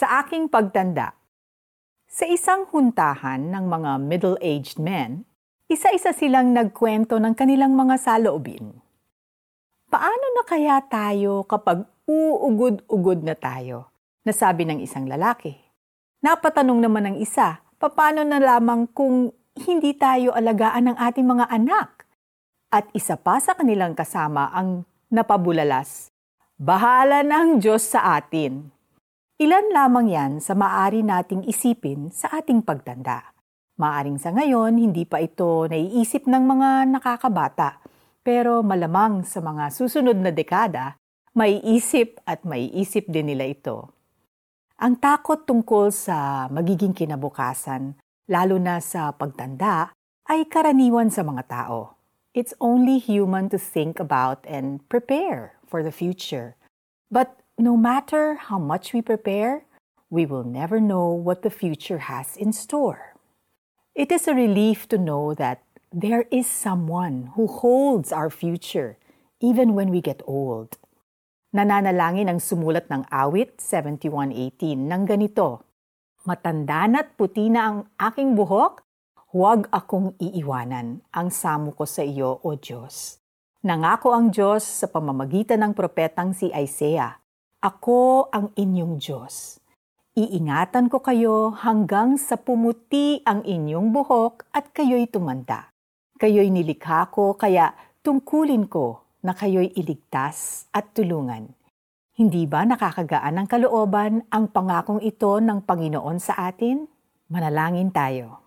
Sa aking pagtanda, sa isang huntahan ng mga middle-aged men, isa-isa silang nagkwento ng kanilang mga saloobin. Paano na kaya tayo kapag uugod-ugod na tayo? Nasabi ng isang lalaki. Napatanong naman ng isa, paano na lamang kung hindi tayo alagaan ng ating mga anak? At isa pa sa kanilang kasama ang napabulalas. Bahala ng Diyos sa atin. Ilan lamang yan sa maari nating isipin sa ating pagtanda. Maaring sa ngayon, hindi pa ito naiisip ng mga nakakabata, pero malamang sa mga susunod na dekada, maiisip at maiisip din nila ito. Ang takot tungkol sa magiging kinabukasan, lalo na sa pagtanda, ay karaniwan sa mga tao. It's only human to think about and prepare for the future. But No matter how much we prepare, we will never know what the future has in store. It is a relief to know that there is someone who holds our future even when we get old. Nananalangin ang sumulat ng awit 71.18 ng ganito, Matanda na't puti na ang aking buhok, huwag akong iiwanan ang samo ko sa iyo, O Diyos. Nangako ang Diyos sa pamamagitan ng propetang si Isaiah ako ang inyong Diyos. Iingatan ko kayo hanggang sa pumuti ang inyong buhok at kayo'y tumanda. Kayo'y nilikha ko kaya tungkulin ko na kayo'y iligtas at tulungan. Hindi ba nakakagaan ng kalooban ang pangakong ito ng Panginoon sa atin? Manalangin tayo.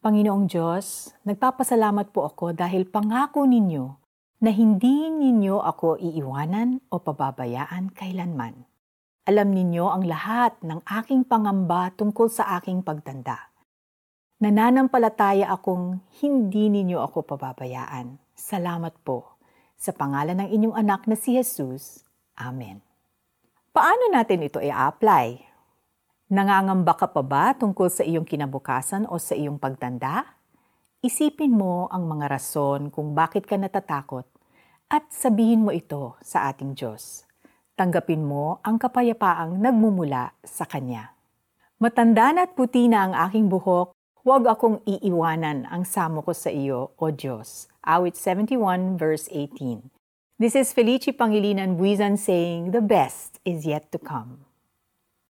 Panginoong Diyos, nagpapasalamat po ako dahil pangako ninyo na hindi ninyo ako iiwanan o pababayaan kailanman. Alam ninyo ang lahat ng aking pangamba tungkol sa aking pagtanda. Nananampalataya akong hindi ninyo ako pababayaan. Salamat po. Sa pangalan ng inyong anak na si Jesus. Amen. Paano natin ito i-apply? Nangangamba ka pa ba tungkol sa iyong kinabukasan o sa iyong pagtanda? Isipin mo ang mga rason kung bakit ka natatakot at sabihin mo ito sa ating Diyos. Tanggapin mo ang kapayapaang nagmumula sa Kanya. Matanda na at puti na ang aking buhok, huwag akong iiwanan ang samo ko sa iyo, O Diyos. Awit 71 verse 18. This is Felici Pangilinan Buizan saying, The best is yet to come.